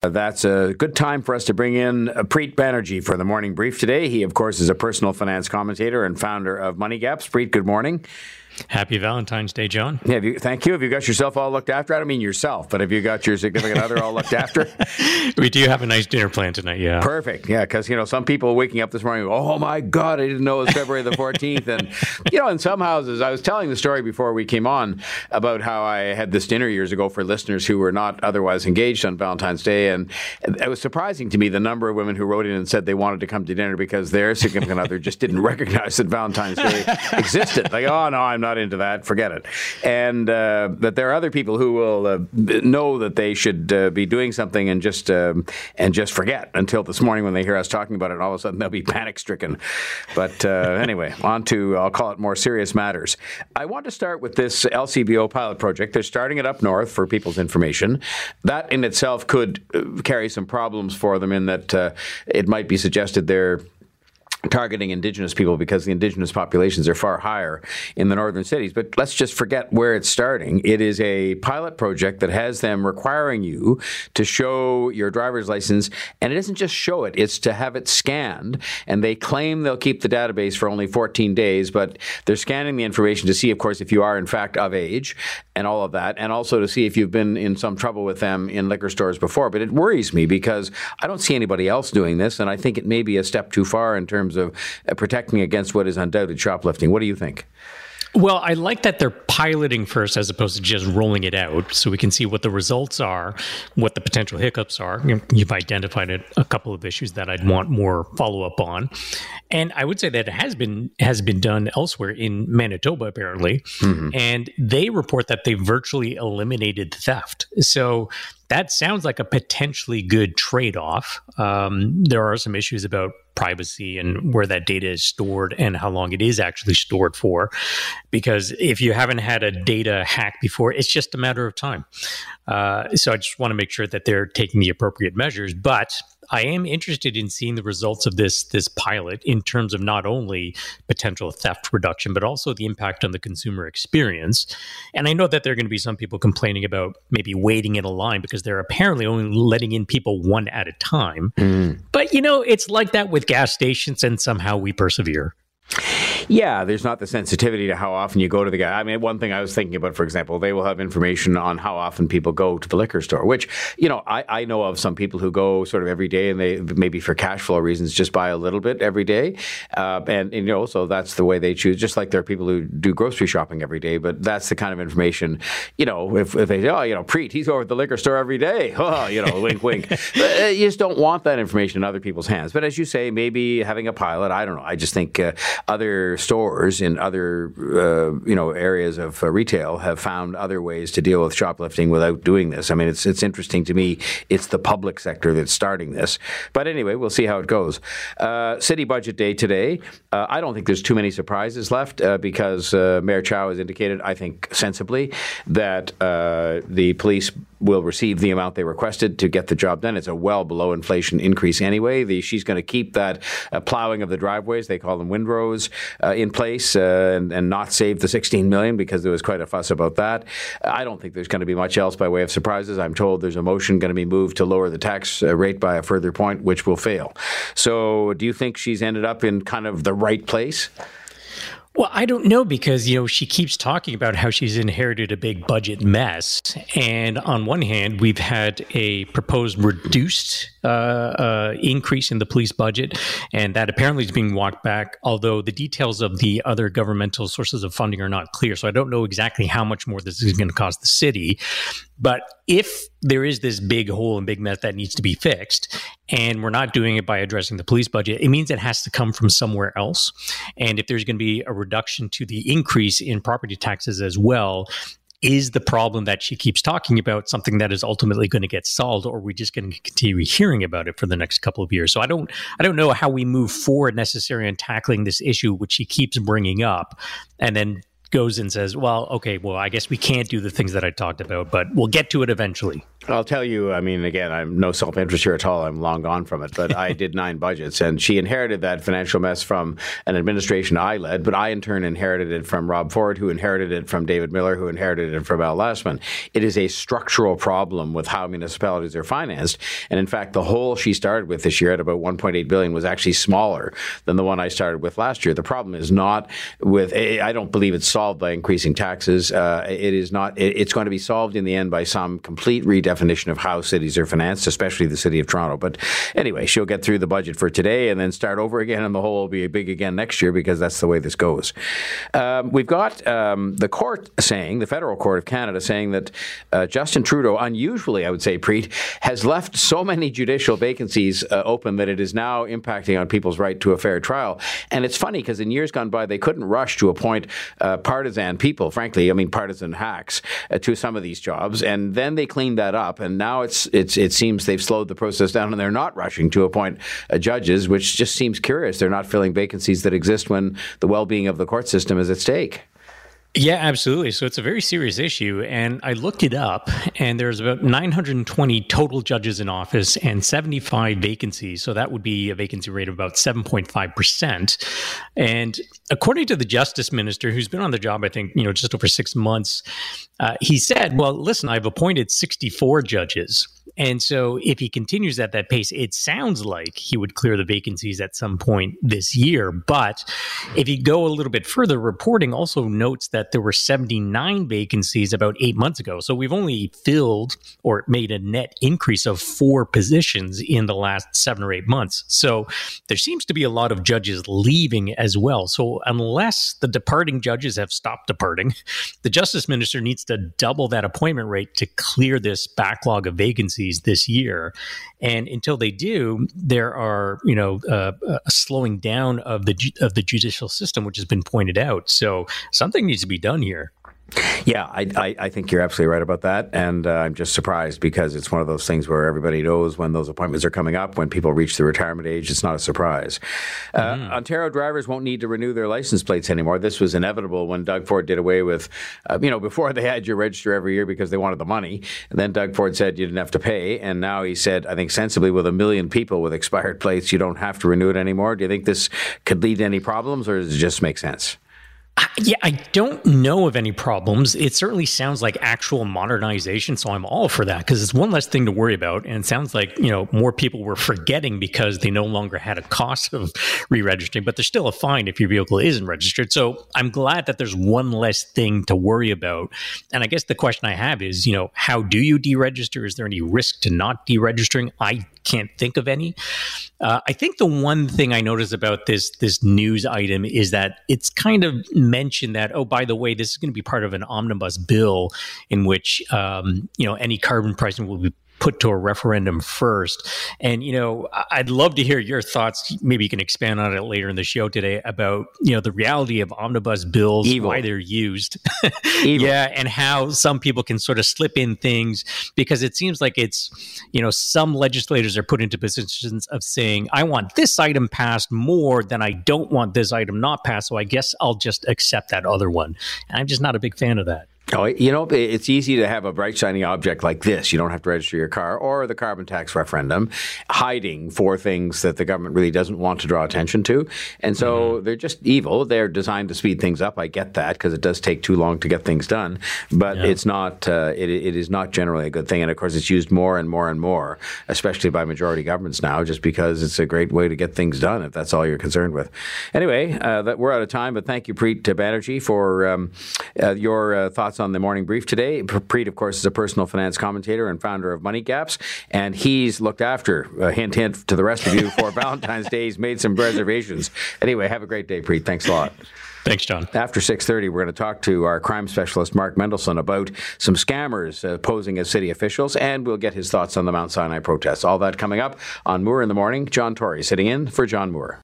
Uh, that's a good time for us to bring in uh, Preet Banerjee for the morning brief today. He, of course, is a personal finance commentator and founder of Money Gaps. Preet, good morning. Happy Valentine's Day, John. Yeah, you, thank you. Have you got yourself all looked after? I don't mean yourself, but have you got your significant other all looked after? we do have a nice dinner plan tonight, yeah. Perfect. Yeah, because, you know, some people waking up this morning, oh my God, I didn't know it was February the 14th. And, you know, in some houses, I was telling the story before we came on about how I had this dinner years ago for listeners who were not otherwise engaged on Valentine's Day. And it was surprising to me the number of women who wrote in and said they wanted to come to dinner because their significant other just didn't recognize that Valentine's Day existed. Like, oh, no, I'm not into that. Forget it. And uh, that there are other people who will uh, know that they should uh, be doing something and just um, and just forget until this morning when they hear us talking about it. And all of a sudden they'll be panic stricken. But uh, anyway, on to I'll call it more serious matters. I want to start with this LCBO pilot project. They're starting it up north for people's information. That in itself could uh, carry some problems for them in that uh, it might be suggested they're targeting indigenous people because the indigenous populations are far higher in the northern cities. But let's just forget where it's starting. It is a pilot project that has them requiring you to show your driver's license, and it isn't just show it, it's to have it scanned. And they claim they'll keep the database for only 14 days, but they're scanning the information to see, of course, if you are in fact of age and all of that, and also to see if you've been in some trouble with them in liquor stores before. But it worries me because I don't see anybody else doing this, and I think it may be a step too far in terms of uh, protecting against what is undoubted shoplifting. What do you think? Well, I like that they're piloting first as opposed to just rolling it out so we can see what the results are, what the potential hiccups are. You've identified a couple of issues that I'd want more follow up on. And I would say that it has been has been done elsewhere in Manitoba apparently. Mm-hmm. And they report that they virtually eliminated theft. So that sounds like a potentially good trade off. Um, there are some issues about privacy and where that data is stored and how long it is actually stored for. Because if you haven't had a data hack before, it's just a matter of time. Uh, so I just want to make sure that they're taking the appropriate measures. But I am interested in seeing the results of this this pilot in terms of not only potential theft reduction, but also the impact on the consumer experience. And I know that there are going to be some people complaining about maybe waiting in a line because they're apparently only letting in people one at a time. Mm. But you know, it's like that with gas stations, and somehow we persevere. Yeah, there's not the sensitivity to how often you go to the guy. I mean, one thing I was thinking about, for example, they will have information on how often people go to the liquor store, which, you know, I, I know of some people who go sort of every day and they maybe for cash flow reasons just buy a little bit every day. Uh, and, and, you know, so that's the way they choose, just like there are people who do grocery shopping every day. But that's the kind of information, you know, if, if they say, oh, you know, Preet, he's over at the liquor store every day. Oh, you know, wink, wink. But, uh, you just don't want that information in other people's hands. But as you say, maybe having a pilot, I don't know. I just think uh, other stores in other uh, you know areas of uh, retail have found other ways to deal with shoplifting without doing this. I mean, it's it's interesting to me. It's the public sector that's starting this, but anyway, we'll see how it goes. Uh, city budget day today. Uh, I don't think there's too many surprises left uh, because uh, Mayor Chow has indicated, I think sensibly, that the police will receive the amount they requested to get the job done. It's a well below inflation increase anyway. The, she's going to keep that uh, plowing of the driveways, they call them windrows, uh, in place uh, and, and, not save the 16 million because there was quite a fuss about that. I don't think there's going to be much else by way of surprises. I'm told there's a motion going to be moved to lower the tax uh, rate by a further point, which will fail. So, do you think she's ended up in kind of the right place? Well, I don't know because, you know, she keeps talking about how she's inherited a big budget mess. And on one hand, we've had a proposed reduced uh, uh, increase in the police budget, and that apparently is being walked back, although the details of the other governmental sources of funding are not clear. So I don't know exactly how much more this is going to cost the city. But if there is this big hole and big mess that needs to be fixed, and we're not doing it by addressing the police budget, it means it has to come from somewhere else. And if there's going to be a reduction to the increase in property taxes as well, is the problem that she keeps talking about something that is ultimately going to get solved or are we just going to continue hearing about it for the next couple of years so i don't i don't know how we move forward necessarily in tackling this issue which she keeps bringing up and then goes and says, well, okay, well, I guess we can't do the things that I talked about, but we'll get to it eventually. I'll tell you, I mean, again, I'm no self interest here at all. I'm long gone from it, but I did nine budgets, and she inherited that financial mess from an administration I led, but I in turn inherited it from Rob Ford, who inherited it from David Miller, who inherited it from Mel Lastman. It is a structural problem with how municipalities are financed, and in fact, the hole she started with this year at about 1.8 billion was actually smaller than the one I started with last year. The problem is not with, I don't believe it's solved by increasing taxes. Uh, it is not, it's going to be solved in the end by some complete redefinition of how cities are financed, especially the city of Toronto. But anyway, she'll get through the budget for today and then start over again, and the hole will be big again next year because that's the way this goes. Um, we've got um, the court saying, the federal court of Canada saying that uh, Justin Trudeau, unusually, I would say, Preet, has left so many judicial vacancies uh, open that it is now impacting on people's right to a fair trial. And it's funny because in years gone by, they couldn't rush to appoint uh, partisan people, frankly, I mean, partisan hacks uh, to some of these jobs. And then they cleaned that up and now it's it's it seems they've slowed the process down, and they're not rushing to appoint uh, judges, which just seems curious. They're not filling vacancies that exist when the well-being of the court system is at stake. Yeah, absolutely. So it's a very serious issue. And I looked it up, and there's about 920 total judges in office and 75 vacancies. So that would be a vacancy rate of about 7.5%. And according to the justice minister, who's been on the job, I think, you know, just over six months, uh, he said, well, listen, I've appointed 64 judges. And so if he continues at that pace, it sounds like he would clear the vacancies at some point this year. But if you go a little bit further, reporting also notes that there were 79 vacancies about eight months ago. So we've only filled or made a net increase of four positions in the last seven or eight months. So there seems to be a lot of judges leaving as well. So unless the departing judges have stopped departing, the justice minister needs to double that appointment rate to clear this backlog of vacancies this year. And until they do, there are you know uh, a slowing down of the of the judicial system, which has been pointed out. So something needs to be done here. Yeah, I, I, I, think you're absolutely right about that. And uh, I'm just surprised because it's one of those things where everybody knows when those appointments are coming up. When people reach the retirement age, it's not a surprise. Uh, mm. Ontario drivers won't need to renew their license plates anymore. This was inevitable when Doug Ford did away with, uh, you know, before they had you register every year because they wanted the money. And then Doug Ford said you didn't have to pay. And now he said, I think sensibly, with a million people with expired plates, you don't have to renew it anymore. Do you think this could lead to any problems or does it just make sense? Yeah, I don't know of any problems. It certainly sounds like actual modernization, so I'm all for that because it's one less thing to worry about. And it sounds like you know more people were forgetting because they no longer had a cost of re-registering, but there's still a fine if your vehicle isn't registered. So I'm glad that there's one less thing to worry about. And I guess the question I have is, you know, how do you deregister? Is there any risk to not deregistering? I can't think of any. Uh, I think the one thing I notice about this this news item is that it's kind of mentioned that oh by the way this is going to be part of an omnibus bill in which um, you know any carbon pricing will be put to a referendum first. And you know, I'd love to hear your thoughts. Maybe you can expand on it later in the show today about you know the reality of omnibus bills, Evil. why they're used, yeah, and how some people can sort of slip in things because it seems like it's you know some legislators are put into positions of saying I want this item passed more than I don't want this item not passed, so I guess I'll just accept that other one. And I'm just not a big fan of that. Oh, you know, it's easy to have a bright, shiny object like this. You don't have to register your car or the carbon tax referendum hiding for things that the government really doesn't want to draw attention to. And so mm-hmm. they're just evil. They're designed to speed things up. I get that because it does take too long to get things done. But yeah. it's not, uh, it, it is not generally a good thing. And of course, it's used more and more and more, especially by majority governments now, just because it's a great way to get things done if that's all you're concerned with. Anyway, uh, that, we're out of time, but thank you, Preet Banerjee, for um, uh, your uh, on the morning brief today. Preet, of course, is a personal finance commentator and founder of Money Gaps, and he's looked after, uh, hint, hint to the rest of you, for Valentine's Day. He's made some reservations. Anyway, have a great day, Preet. Thanks a lot. Thanks, John. After 6.30, we're going to talk to our crime specialist, Mark Mendelson, about some scammers uh, posing as city officials, and we'll get his thoughts on the Mount Sinai protests. All that coming up on Moore in the Morning. John Tory sitting in for John Moore.